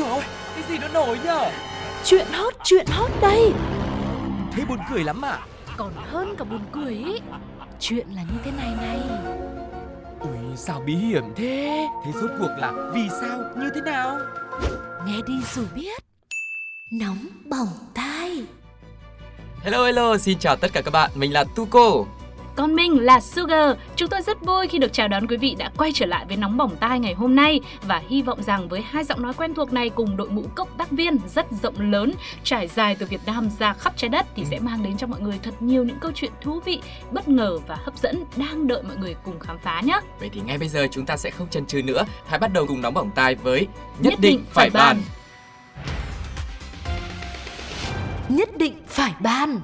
rồi? Cái gì nó nổi nhở? Chuyện hot, chuyện hot đây. Thế buồn cười lắm à? Còn hơn cả buồn cười ý. Chuyện là như thế này này. Ui sao bí hiểm thế? Thế rốt cuộc là vì sao? Như thế nào? Nghe đi rồi biết. Nóng bỏng tai. Hello hello xin chào tất cả các bạn. Mình là tuko Còn mình là Sugar. Chúng tôi rất vui khi được chào đón quý vị đã quay trở lại với Nóng Bỏng Tai ngày hôm nay và hy vọng rằng với hai giọng nói quen thuộc này cùng đội ngũ cộng tác viên rất rộng lớn trải dài từ Việt Nam ra khắp trái đất thì sẽ mang đến cho mọi người thật nhiều những câu chuyện thú vị, bất ngờ và hấp dẫn đang đợi mọi người cùng khám phá nhé. vậy thì ngay bây giờ chúng ta sẽ không chần chừ nữa hãy bắt đầu cùng nóng bỏng tai với Nhất định phải bàn. Nhất định phải ban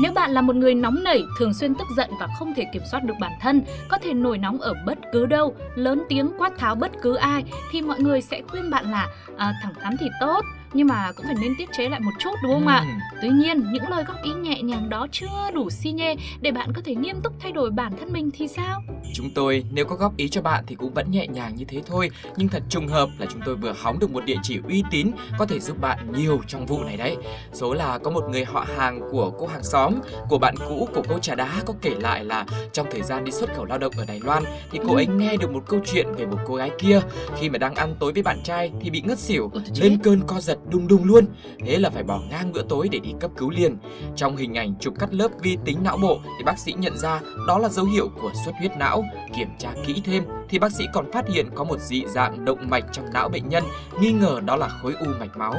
nếu bạn là một người nóng nảy, thường xuyên tức giận và không thể kiểm soát được bản thân, có thể nổi nóng ở bất cứ đâu, lớn tiếng quát tháo bất cứ ai, thì mọi người sẽ khuyên bạn là à, thẳng thắn thì tốt, nhưng mà cũng phải nên tiết chế lại một chút đúng không ạ? Ừm, Tuy nhiên, những lời góp ý nhẹ nhàng đó chưa đủ xi nhê để bạn có thể nghiêm túc thay đổi bản thân mình thì sao? chúng tôi nếu có góp ý cho bạn thì cũng vẫn nhẹ nhàng như thế thôi. Nhưng thật trùng hợp là chúng tôi vừa hóng được một địa chỉ uy tín có thể giúp bạn nhiều trong vụ này đấy. Số là có một người họ hàng của cô hàng xóm của bạn cũ của cô trà đá có kể lại là trong thời gian đi xuất khẩu lao động ở Đài Loan thì cô ấy nghe được một câu chuyện về một cô gái kia. Khi mà đang ăn tối với bạn trai thì bị ngất xỉu lên cơn co giật đùng đùng luôn. Thế là phải bỏ ngang bữa tối để đi cấp cứu liền. Trong hình ảnh chụp cắt lớp vi tính não bộ thì bác sĩ nhận ra đó là dấu hiệu của xuất huyết não. Kiểm tra kỹ thêm thì bác sĩ còn phát hiện có một dị dạng động mạch trong não bệnh nhân nghi ngờ đó là khối u mạch máu.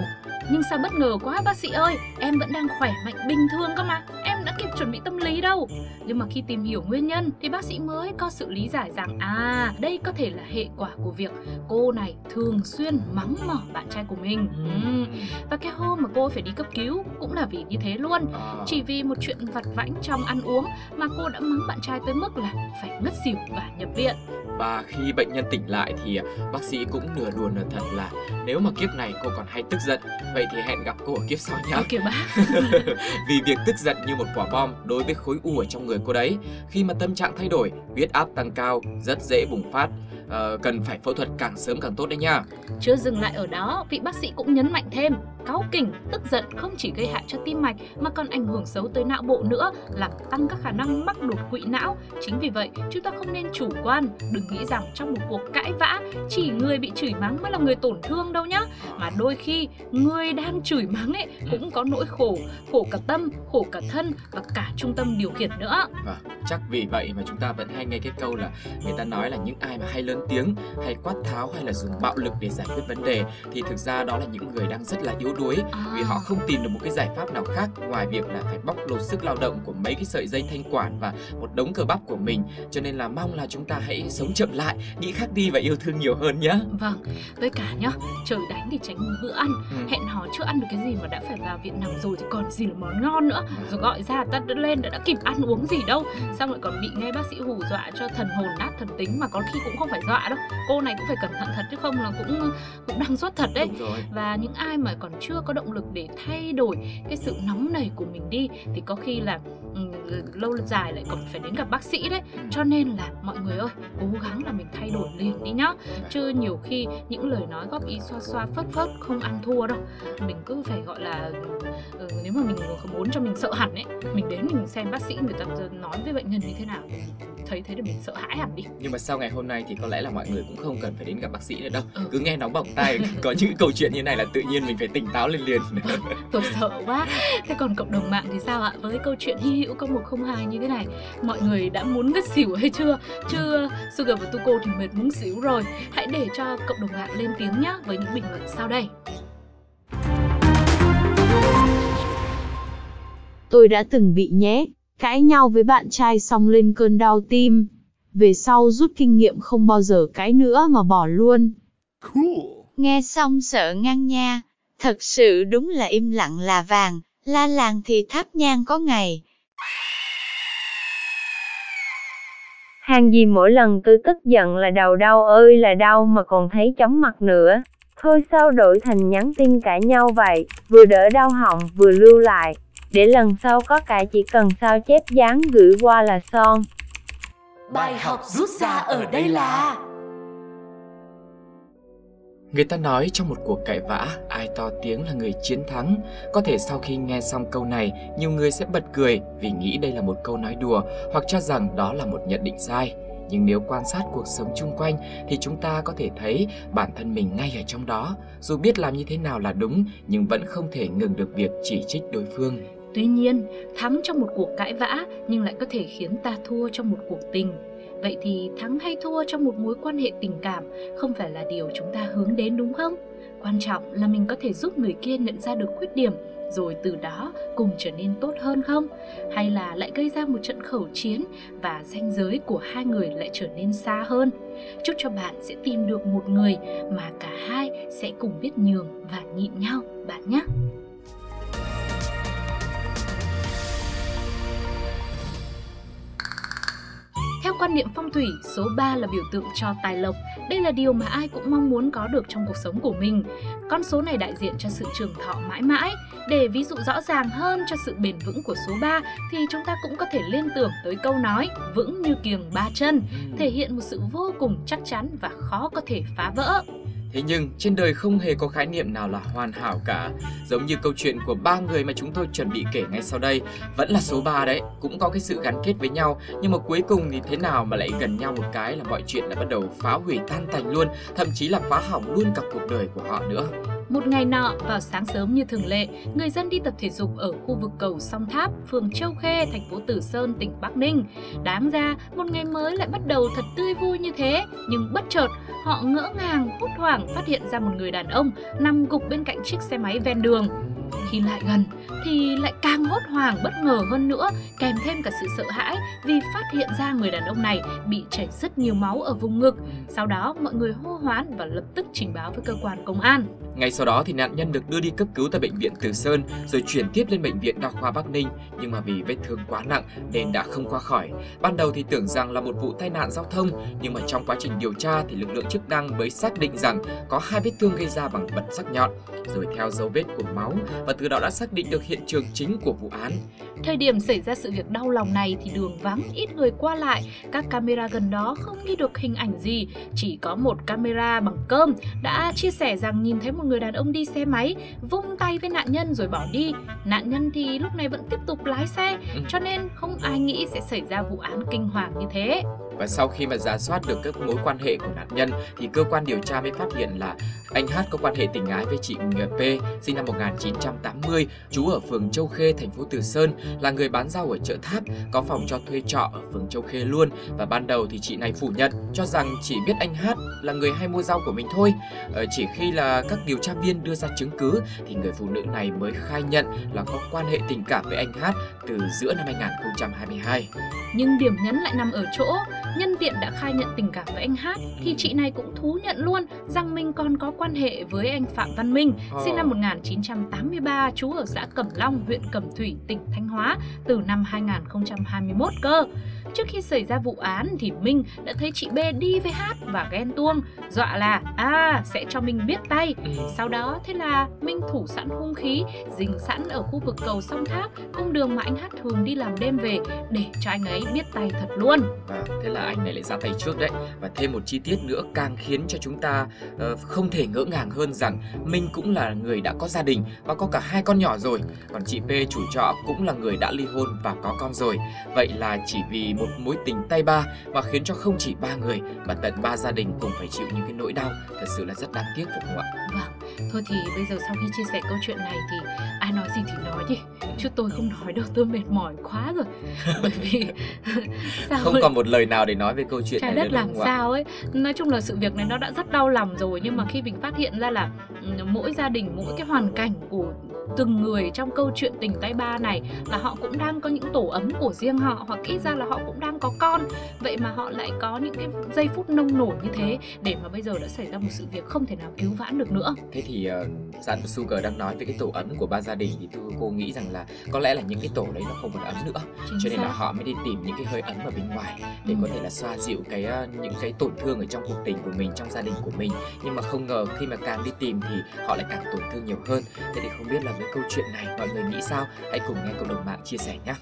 Nhưng sao bất ngờ quá bác sĩ ơi, em vẫn đang khỏe mạnh bình thường cơ mà, đã kịp chuẩn bị tâm lý đâu. Nhưng mà khi tìm hiểu nguyên nhân thì bác sĩ mới có sự lý giải rằng à, đây có thể là hệ quả của việc cô này thường xuyên mắng mỏ bạn trai của mình. Ừ. Và cái hôm mà cô phải đi cấp cứu cũng là vì như thế luôn. Ờ, Chỉ vì một chuyện vặt vãnh trong ăn uống mà cô đã mắng bạn trai tới mức là phải ngất xỉu và nhập viện. và khi bệnh nhân tỉnh lại thì bác sĩ cũng nửa đùa nửa thật là nếu mà kiếp này cô còn hay tức giận vậy thì hẹn gặp cô ở kiếp sau nhé Ok bác. vì việc tức giận như một quả bom đối với khối u ở trong người cô đấy. Khi mà tâm trạng thay đổi huyết áp tăng cao rất dễ bùng phát. À, cần phải phẫu thuật càng sớm càng tốt đấy nha. Chưa dừng lại ở đó, vị bác sĩ cũng nhấn mạnh thêm, cáu kỉnh, tức giận không chỉ gây hại cho tim mạch mà còn ảnh hưởng xấu tới não bộ nữa, làm tăng các khả năng mắc đột quỵ não. Chính vì vậy, chúng ta không nên chủ quan, đừng nghĩ rằng trong một cuộc cãi vã, chỉ người bị chửi mắng mới là người tổn thương đâu nhá. Mà đôi khi, người đang chửi mắng ấy cũng có nỗi khổ, khổ cả tâm, khổ cả thân và cả trung tâm điều khiển nữa. Và chắc vì vậy mà chúng ta vẫn hay nghe cái câu là người ta nói là những ai mà hay lớn tiếng hay quát tháo hay là dùng bạo lực để giải quyết vấn đề thì thực ra đó là những người đang rất là yếu đuối vì họ không tìm được một cái giải pháp nào khác ngoài việc là phải bóc lột sức lao động của mấy cái sợi dây thanh quản và một đống cơ bắp của mình. Cho nên là mong là chúng ta hãy sống chậm lại nghĩ khác đi và yêu thương nhiều hơn nhé Vâng, với cả nhá, trời đánh thì tránh bữa ăn. Ừ. hẹn hò chưa ăn được cái gì mà đã phải vào viện nằm rồi thì còn gì là món ngon nữa. Rồi gọi ra ta đã lên đã, đã kịp ăn uống gì đâu. Xong lại còn bị nghe bác sĩ hù dọa cho thần hồn nát thần tính mà có khi cũng không phải dọa đâu. Cô này cũng phải cẩn thận thật chứ không là cũng cũng đang sốt thật đấy. Và những ai mà còn chưa có động lực để thay đổi cái sự nóng nảy của mình đi thì có khi là ừ, lâu dài lại còn phải đến gặp bác sĩ đấy. Cho nên là mọi người ơi cố gắng là mình thay đổi liền đi nhá. Chứ nhiều khi những lời nói góp ý xoa xoa phớt phớt không ăn thua đâu. Mình cứ phải gọi là ừ, nếu mà mình muốn cho mình sợ hẳn ấy mình đến mình xem bác sĩ người ta nói với bệnh nhân như thế nào thấy thế để mình sợ hãi hẳn đi. Nhưng mà sau ngày hôm nay thì có lẽ là mọi người cũng không cần phải đến gặp bác sĩ nữa đâu. Ừ. cứ nghe nóng bỏng tai có những câu chuyện như này là tự nhiên mình phải tỉnh táo lên liền. Tôi sợ quá. Thế còn cộng đồng mạng thì sao ạ? Với câu chuyện hy hữu công một không hai như thế này mọi người đã muốn ngất xỉu hay chưa? Chứ Sugar và Tuko thì mệt muốn xỉu rồi. Hãy để cho cộng đồng mạng lên tiếng nhé với những bình luận sau đây. Tôi đã từng bị nhé, cãi nhau với bạn trai xong lên cơn đau tim. Về sau rút kinh nghiệm không bao giờ cãi nữa mà bỏ luôn. Nghe xong sợ ngang nha, thật sự đúng là im lặng là vàng, la làng thì tháp nhang có ngày. Hàng gì mỗi lần tôi tức giận là đầu đau ơi là đau mà còn thấy chóng mặt nữa. Thôi sao đổi thành nhắn tin cãi nhau vậy, vừa đỡ đau họng vừa lưu lại. Để lần sau có cãi chỉ cần sao chép dán gửi qua là son. Bài học rút ra ở đây là Người ta nói trong một cuộc cãi vã, ai to tiếng là người chiến thắng. Có thể sau khi nghe xong câu này, nhiều người sẽ bật cười vì nghĩ đây là một câu nói đùa hoặc cho rằng đó là một nhận định sai. Nhưng nếu quan sát cuộc sống chung quanh thì chúng ta có thể thấy bản thân mình ngay ở trong đó. Dù biết làm như thế nào là đúng nhưng vẫn không thể ngừng được việc chỉ trích đối phương. Tuy nhiên, thắng trong một cuộc cãi vã nhưng lại có thể khiến ta thua trong một cuộc tình. Vậy thì thắng hay thua trong một mối quan hệ tình cảm không phải là điều chúng ta hướng đến, đúng không? Quan trọng là mình có thể giúp người kia nhận ra được khuyết điểm, rồi từ đó cùng trở nên tốt hơn không? Hay là lại gây ra một trận khẩu chiến và ranh giới của hai người lại trở nên xa hơn? Chúc cho bạn sẽ tìm được một người mà cả hai sẽ cùng biết nhường và nhịn nhau, bạn nhé. Quan niệm phong thủy, số 3 là biểu tượng cho tài lộc. Đây là điều mà ai cũng mong muốn có được trong cuộc sống của mình. Con số này đại diện cho sự trường thọ mãi mãi. Để ví dụ rõ ràng hơn cho sự bền vững của số 3 thì chúng ta cũng có thể liên tưởng tới câu nói vững như kiềng ba chân, thể hiện một sự vô cùng chắc chắn và khó có thể phá vỡ. Thế nhưng trên đời không hề có khái niệm nào là hoàn hảo cả. Giống như câu chuyện của ba người mà chúng tôi chuẩn bị kể ngay sau đây, vẫn là số 3 đấy, cũng có cái sự gắn kết với nhau, nhưng mà cuối cùng thì thế nào mà lại gần nhau một cái là mọi chuyện đã bắt đầu phá hủy tan tành luôn, thậm chí là phá hỏng luôn cả cuộc đời của họ nữa. Một ngày nọ, vào sáng sớm như thường lệ, người dân đi tập thể dục ở khu vực cầu Song Tháp, phường Châu Khê, thành phố Tử Sơn, tỉnh Bắc Ninh. Đáng ra, một ngày mới lại bắt đầu thật tươi vui như thế, nhưng bất chợt, họ ngỡ ngàng, hốt hoảng phát hiện ra một người đàn ông nằm gục bên cạnh chiếc xe máy ven đường. Khi lại gần thì lại càng hốt hoảng bất ngờ hơn nữa, kèm thêm cả sự sợ hãi vì phát hiện ra người đàn ông này bị chảy rất nhiều máu ở vùng ngực. Sau đó mọi người hô hoán và lập tức trình báo với cơ quan công an. Ngay sau đó thì nạn nhân được đưa đi cấp cứu tại bệnh viện Từ Sơn rồi chuyển tiếp lên bệnh viện đa khoa Bắc Ninh nhưng mà vì vết thương quá nặng nên đã không qua khỏi. Ban đầu thì tưởng rằng là một vụ tai nạn giao thông nhưng mà trong quá trình điều tra thì lực lượng chức năng mới xác định rằng có hai vết thương gây ra bằng vật sắc nhọn rồi theo dấu vết của máu và từ đó đã xác định được hiện trường chính của vụ án. Thời điểm xảy ra sự việc đau lòng này thì đường vắng ít người qua lại, các camera gần đó không ghi được hình ảnh gì, chỉ có một camera bằng cơm đã chia sẻ rằng nhìn thấy một người đàn ông đi xe máy vung tay với nạn nhân rồi bỏ đi. Nạn nhân thì lúc này vẫn tiếp tục lái xe, Ừ. cho nên không ai nghĩ sẽ xảy ra vụ án kinh hoàng như thế. Và sau khi mà giả soát được các mối quan hệ của nạn nhân thì cơ quan điều tra mới phát hiện là anh hát có quan hệ tình ái với chị P sinh năm 1980, trú ở phường Châu Khê, thành phố Từ Sơn, là người bán rau ở chợ Tháp, có phòng cho thuê trọ ở phường Châu Khê luôn. Và ban đầu thì chị này phủ nhận, cho rằng chỉ biết anh hát là người hay mua rau của mình thôi. Ờ, chỉ khi là các điều tra viên đưa ra chứng cứ thì người phụ nữ này mới khai nhận là có quan hệ tình cảm với anh hát từ giữa năm 2022. Nhưng điểm nhấn lại nằm ở chỗ, nhân tiện đã khai nhận tình cảm với anh Hát thì chị này cũng thú nhận luôn rằng mình còn có quan hệ với anh Phạm Văn Minh, sinh năm 1983, trú ở xã Cẩm Long, huyện Cẩm Thủy, tỉnh Thanh Hóa từ năm 2021 cơ. Trước khi xảy ra vụ án thì Minh đã thấy chị B đi với Hát và ghen tuông, dọa là à sẽ cho Minh biết tay. Sau đó thế là Minh thủ sẵn hung khí, dình sẵn ở khu vực cầu sông Tháp, cung đường mà anh Hát thường đi làm đêm về để cho anh ấy biết tay thật luôn. Và thế là anh này lại ra tay trước đấy. Và thêm một chi tiết nữa càng khiến cho chúng ta uh, không thể ngỡ ngàng hơn rằng Minh cũng là người đã có gia đình và có cả hai con nhỏ rồi. Còn chị P chủ trọ cũng là người đã ly hôn và có con rồi. Vậy là chỉ vì một mối tình tay ba mà khiến cho không chỉ ba người mà tận ba gia đình cùng phải chịu những cái nỗi đau. Thật sự là rất đáng tiếc phải không ạ? Vâng, thôi thì bây giờ sau khi chia sẻ câu chuyện này thì ai nói gì thì nói đi. Chứ tôi không nói đâu, tôi mệt mỏi quá rồi. Bởi vì sao Không còn một lời nào để nói về câu chuyện trái này đất làm sao ấy. Nói chung là sự việc này nó đã rất đau lòng rồi Nhưng mà khi mình phát hiện ra là ừ, mỗi gia đình, mỗi cái hoàn cảnh của từng người trong câu chuyện tình tay ba này là họ cũng đang có những tổ ấm của riêng họ hoặc ít ra là họ cũng đang có con. Vậy mà họ lại có những cái giây phút nông nổi như thế để mà bây giờ đã xảy ra một sự việc không thể nào cứu vãn được nữa. Thế thì uh, và Sugar đang nói về cái tổ ấm của ba gia đình thì tôi cô nghĩ rằng là có lẽ là những cái tổ đấy nó không còn ấm nữa. Chính cho nên là họ mới đi tìm những cái hơi ấm ở bên ngoài để Ừ. có thể là xoa dịu cái ờ, những cái tổn thương ở trong cuộc tình của mình trong gia đình của mình. Nhưng mà không ngờ khi mà càng đi tìm thì họ lại càng tổn thương nhiều hơn. Thế thì không biết là cảnh với câu chuyện này mọi người nghĩ sao hãy cùng nghe cộng đồng mạng chia sẻ nhé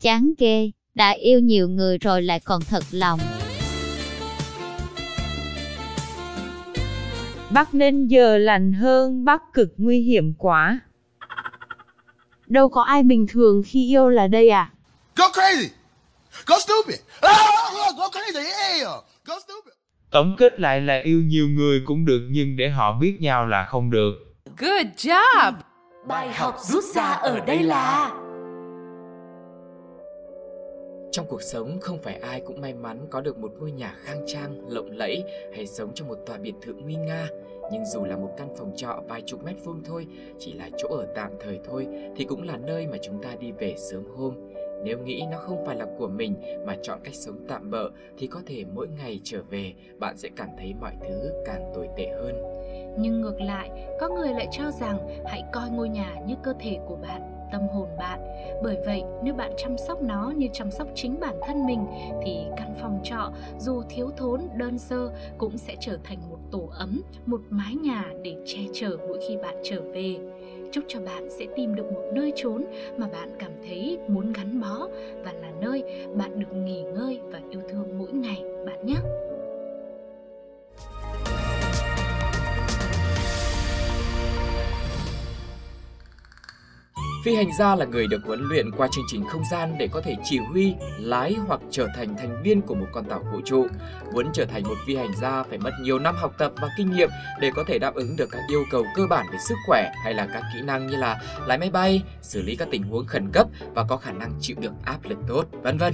chán ghê đã yêu nhiều người rồi lại còn thật lòng Bắc Ninh giờ lành hơn Bắc cực nguy hiểm quá. Đâu có ai bình thường khi yêu là đây à? Go crazy! Go stupid! Go crazy! Yeah! Go stupid! Tổng kết lại là yêu nhiều người cũng được nhưng để họ biết nhau là không được. Good job! Bài học rút ra ở đây là Trong cuộc sống không phải ai cũng may mắn có được một ngôi nhà khang trang, lộng lẫy hay sống trong một tòa biệt thự nguy nga. Nhưng dù là một căn phòng trọ vài chục mét vuông thôi, chỉ là chỗ ở tạm thời thôi thì cũng là nơi mà chúng ta đi về sớm hôm. Nếu nghĩ nó không phải là của mình mà chọn cách sống tạm bợ thì có thể mỗi ngày trở về bạn sẽ cảm thấy mọi thứ càng tồi tệ hơn. Nhưng ngược lại, có người lại cho rằng hãy coi ngôi nhà như cơ thể của bạn, tâm hồn bạn. Bởi vậy, nếu bạn chăm sóc nó như chăm sóc chính bản thân mình thì căn phòng trọ dù thiếu thốn, đơn sơ cũng sẽ trở thành một tổ ấm, một mái nhà để che chở mỗi khi bạn trở về. Chúc cho bạn sẽ tìm được một nơi trốn mà bạn cảm thấy muốn gắn bó và là nơi bạn được nghỉ ngơi và yêu thương mỗi ngày, bạn nhé. Phi hành gia là người được huấn luyện qua chương trình không gian để có thể chỉ huy, lái hoặc trở thành thành viên của một con tàu vũ trụ. Muốn trở thành một phi hành gia phải mất nhiều năm học tập và kinh nghiệm để có thể đáp ứng được các yêu cầu cơ bản về sức khỏe hay là các kỹ năng như là lái máy bay, xử lý các tình huống khẩn cấp và có khả năng chịu được áp lực tốt, vân vân.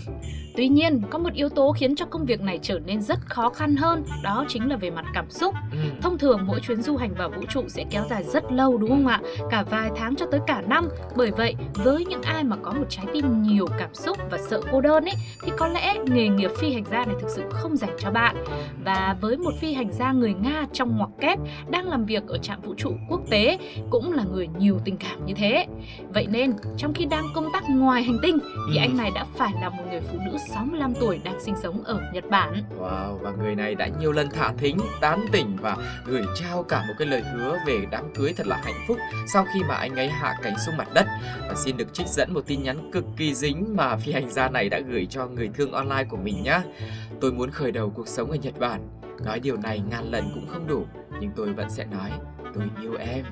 Tuy nhiên, có một yếu tố khiến cho công việc này trở nên rất khó khăn hơn, đó chính là về mặt cảm xúc. Ừ. Thông thường mỗi chuyến du hành vào vũ trụ sẽ kéo dài rất lâu đúng không ạ? Cả vài tháng cho tới cả năm. Bởi vậy, với những ai mà có một trái tim nhiều cảm xúc và sợ cô đơn ấy thì có lẽ nghề nghiệp phi hành gia này thực sự không dành cho bạn. Và với một phi hành gia người Nga trong ngoặc kép đang làm việc ở trạm vũ trụ quốc tế cũng là người nhiều tình cảm như thế. Vậy nên, trong khi đang công tác ngoài hành tinh thì Ừ. anh này đã phải là một người phụ nữ 65 tuổi đang sinh sống ở Nhật Bản. Wow, và người này đã nhiều lần thả thính, tán tỉnh và gửi trao cả một cái lời hứa về đám cưới thật là hạnh phúc sau khi mà anh ấy hạ cánh xuống mặt đất. Và xin được trích dẫn một tin nhắn cực kỳ dính mà phi hành gia này đã gửi cho người thương online của mình nhé. Tôi muốn khởi đầu cuộc sống ở Nhật Bản. Nói điều này ngàn lần cũng không đủ, nhưng tôi vẫn sẽ nói tôi yêu em.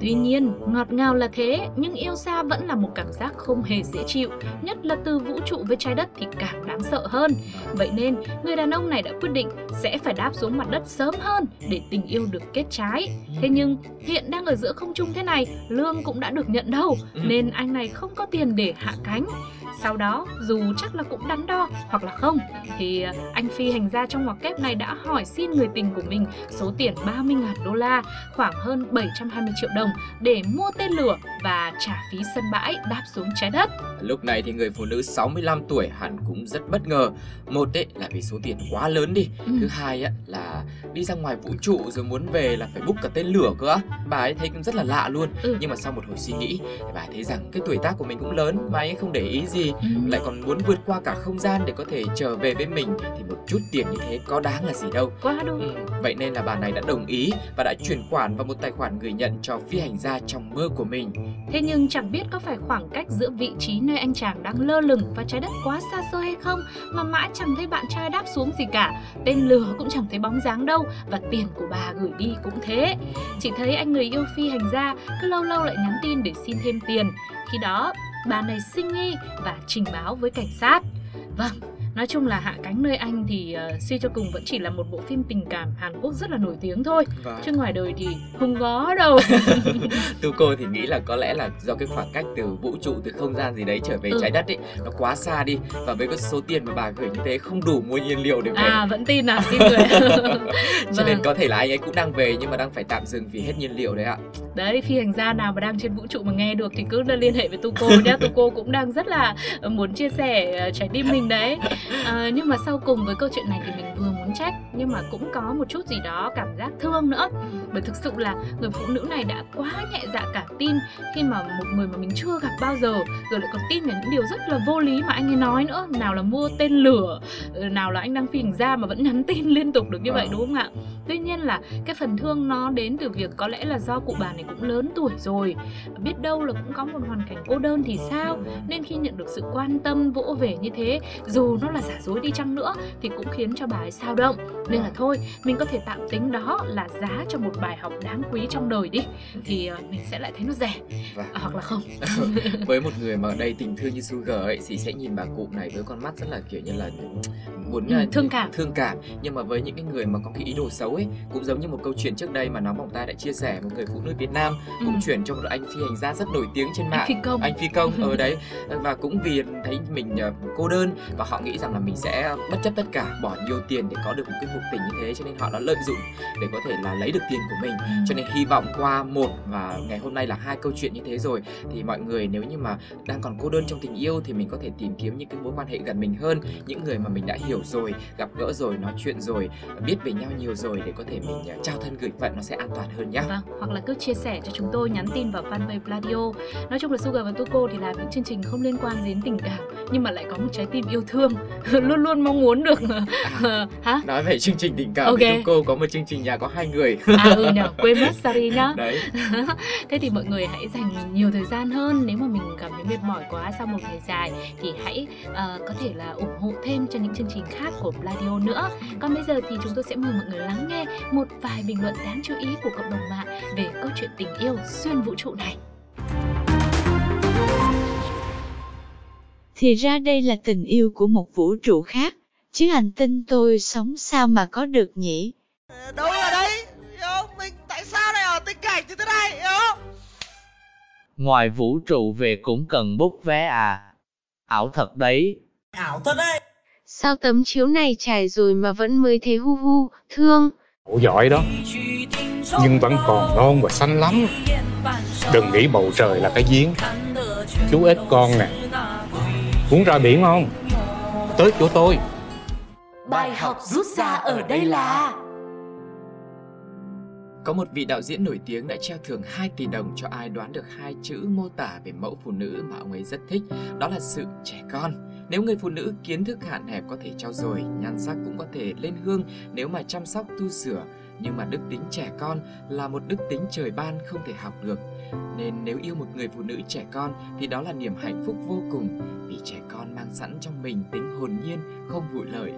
Tuy nhiên, ngọt ngào là thế, nhưng yêu xa vẫn là một cảm giác không hề dễ chịu, nhất là từ vũ trụ với trái đất thì càng đáng sợ hơn. Vậy nên, người đàn ông này đã quyết định sẽ phải đáp xuống mặt đất sớm hơn để tình yêu được kết trái. Thế nhưng, hiện đang ở giữa không trung thế này, lương cũng đã được nhận đâu, Ừ. nên anh này không có tiền để hạ cánh. Sau đó, dù chắc là cũng đắn đo hoặc là không, thì à, anh phi hành gia trong ngoặc kép này đã hỏi xin người tình của mình số tiền 30.000 đô la, khoảng hơn 720 triệu đồng để mua tên lửa và trả phí sân bãi đáp xuống trái đất. Lúc này thì người phụ nữ 65 tuổi hẳn cũng rất bất ngờ. Một đấy là vì số tiền quá lớn đi. Ừ. Thứ hai á là đi ra ngoài vũ trụ rồi muốn về là phải book cả tên lửa cơ á. Bà ấy thấy cũng rất là lạ luôn. Ừ. Nhưng mà sau một hồi suy nghĩ, bà ấy thấy rằng cái tuổi tác của mình cũng lớn mà ấy không để ý gì. Ừ. Lại còn muốn vượt qua cả không gian để có thể trở về với mình thì một chút tiền như thế có đáng là gì đâu. Quá đúng. Ừ, vậy nên là bà này đã đồng ý và đã chuyển khoản vào một tài khoản người nhận cho phi hành gia trong mơ của mình. Thế nhưng chẳng biết có phải khoảng cách giữa vị trí nơi anh chàng đang lơ lửng và trái đất quá xa xôi hay không mà mãi chẳng thấy bạn trai đáp xuống gì cả. Tên lửa cũng chẳng thấy bóng dáng đâu và tiền của bà gửi đi cũng thế. Chỉ thấy anh người yêu phi hành gia cứ lâu lâu lại nhắn tin để xin thêm tiền. Khi đó, bà này sinh nghi và trình báo với cảnh sát. Vâng, Nói chung là Hạ cánh nơi anh thì ờ, suy cho cùng vẫn chỉ là một bộ phim tình cảm Hàn Quốc rất là nổi tiếng thôi Và Chứ ngoài đời thì không có đâu tu cô thì nghĩ là có lẽ là do cái khoảng cách từ vũ trụ từ không gian gì đấy trở về Ừ. trái đất ấy nó quá xa đi và với cái số tiền mà bà gửi như thế không đủ mua nhiên liệu để về À vẫn tin à, tin người cho nên Vâng. có thể là anh ấy cũng đang về nhưng mà đang phải tạm dừng vì hết nhiên liệu đấy ạ Đấy, phi hành gia nào mà đang trên vũ trụ mà nghe được thì cứ liên hệ với Tuco nhá. Tuco cũng đang rất là muốn chia sẻ ờ, trái tim mình đấy. Ờ, nhưng mà sau cùng với câu chuyện này thì mình vừa muốn trách nhưng mà cũng có một chút gì đó cảm giác thương nữa. Bởi thực sự là người phụ nữ này đã quá nhẹ dạ cả tin khi mà một người mà mình chưa gặp bao giờ rồi lại còn tin vào những điều rất là vô lý mà anh ấy nói nữa. Nào là mua tên lửa, ờ, nào là anh đang phi hành gia mà vẫn nhắn tin liên tục được như vậy Vâng. đúng không ạ? Tuy nhiên là cái phần thương nó đến từ việc có lẽ là do cụ bà này cũng lớn tuổi rồi biết đâu là cũng có một hoàn cảnh cô đơn thì sao nên khi nhận được sự quan tâm vỗ về như thế dù nó là là giả dối đi chăng nữa thì cũng khiến cho bà ấy sao động nên là thôi mình có thể tạm tính đó là giá cho một bài học đáng quý trong đời đi thì uh, mình sẽ lại thấy nó rẻ Vâng. à, hoặc là không với một người mà đầy tình thương như Sugar ấy thì sẽ nhìn bà cụ này với con mắt rất là kiểu như là muốn Ừ, là thương cảm. thương cảm nhưng mà với những cái người mà có cái ý đồ xấu ấy cũng giống như một câu chuyện trước đây mà nó bỏng tai đã chia sẻ một người phụ nữ Việt Nam cũng Ừ. chuyển cho một anh phi hành gia rất nổi tiếng trên mạng Anh phi công. anh phi công ở đấy và cũng vì thấy mình ờ, cô đơn và họ nghĩ rằng là mình sẽ bất chấp tất cả bỏ nhiều tiền để có được một cái cuộc tình như thế cho nên họ đã lợi dụng để có thể là lấy được tiền của mình. Cho nên hy vọng qua một và ngày hôm nay là hai câu chuyện như thế rồi thì mọi người nếu như mà đang còn cô đơn trong tình yêu thì mình có thể tìm kiếm những cái mối quan hệ gần mình hơn những người mà mình đã hiểu rồi gặp gỡ rồi nói chuyện rồi biết về nhau nhiều rồi để có thể mình ờ, trao thân gửi phận nó sẽ an toàn hơn nhá. Vâng, hoặc là cứ chia sẻ cho chúng tôi nhắn tin vào fanpage Pladio. Nói chung là Sugar và Tuko thì làm những chương trình không liên quan đến tình cảm nhưng mà lại có một trái tim yêu thương, luôn luôn mong muốn được hả? nói về chương trình tình cảm Ok. thì cô có một chương trình nhà có hai người À ừ nhờ, quên mất sorry nhá. đấy Thế thì mọi người hãy dành nhiều thời gian hơn nếu mà mình cảm thấy mệt mỏi quá sau một ngày dài thì hãy ờ, có thể là ủng hộ thêm cho những chương trình khác của Pladio nữa. Còn bây giờ thì chúng tôi sẽ mời mọi người lắng nghe một vài bình luận đáng chú ý của cộng đồng mạng về câu chuyện tình yêu xuyên vũ trụ này. Thì ra đây là tình yêu của một vũ trụ khác, chứ hành tinh tôi sống sao mà có được nhỉ? đâu hiểu không? mình tại sao lại ở tình cảnh như thế này hiểu Ngoài vũ trụ về cũng cần bút vé à. Ảo thật đấy. ảo thật đấy Sao tấm chiếu này trải rồi mà vẫn mới thế hu hu, thương. Ủa giỏi đó Nhưng vẫn còn non và xanh lắm Đừng nghĩ bầu trời là cái giếng Chú ếch con nè Muốn ra biển không? Tới chỗ tôi Bài học rút ra ở đây là Có một vị đạo diễn nổi tiếng đã treo thưởng 2 tỷ đồng cho ai đoán được hai chữ mô tả về mẫu phụ nữ mà ông ấy rất thích, đó là sự trẻ con. Nếu người phụ nữ kiến thức hạn hẹp có thể trau dồi, nhan sắc cũng có thể lên hương nếu mà chăm sóc tu sửa, nhưng mà đức tính trẻ con là một đức tính trời ban không thể học được. Nên nếu yêu một người phụ nữ trẻ con thì đó là niềm hạnh phúc vô cùng vì trẻ con mang sẵn trong mình tính hồn nhiên, không vụ lợi.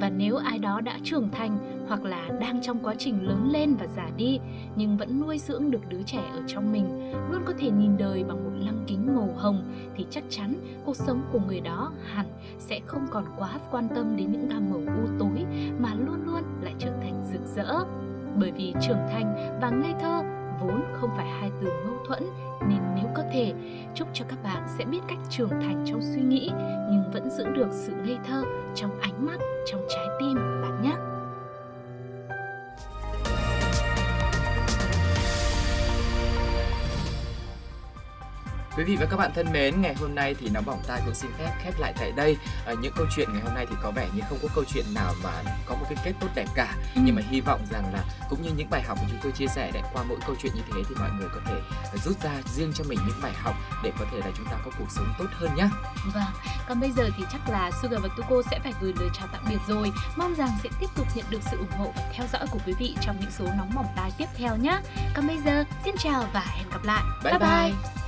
Và nếu ai đó đã trưởng thành hoặc là đang trong quá trình lớn lên và già đi nhưng vẫn nuôi dưỡng được đứa trẻ ở trong mình, luôn có thể nhìn đời bằng một lăng kính màu hồng thì chắc chắn cuộc sống của người đó hẳn sẽ không còn quá quan tâm đến những gam màu u tối mà luôn luôn lại trở thành rực rỡ. Bởi vì trưởng thành và ngây thơ vốn không phải hai từ mâu thuẫn, nên nếu có thể, chúc cho các bạn sẽ biết cách trưởng thành trong suy nghĩ, nhưng vẫn giữ được sự ngây thơ trong ánh mắt, trong trái tim bạn nhé. Quý vị và các bạn thân mến, ngày hôm nay thì nó bỏng tai cũng xin phép khép lại tại đây. À, những câu chuyện ngày hôm nay thì có vẻ như không có câu chuyện nào mà có một cái kết tốt đẹp cả. Ừ. Nhưng mà hy vọng rằng là cũng như những bài học mà chúng tôi chia sẻ đấy qua mỗi câu chuyện như thế thì mọi người có thể rút ra riêng cho mình những bài học để có thể là chúng ta có cuộc sống tốt hơn nhé. Vâng, còn bây giờ thì chắc là Sugar và Tuko sẽ phải gửi lời chào tạm biệt rồi Mong rằng sẽ tiếp tục nhận được sự ủng hộ và theo dõi của quý vị trong những số nóng bỏng tai tiếp theo nhé Còn bây giờ, xin chào và hẹn gặp lại Bye bye.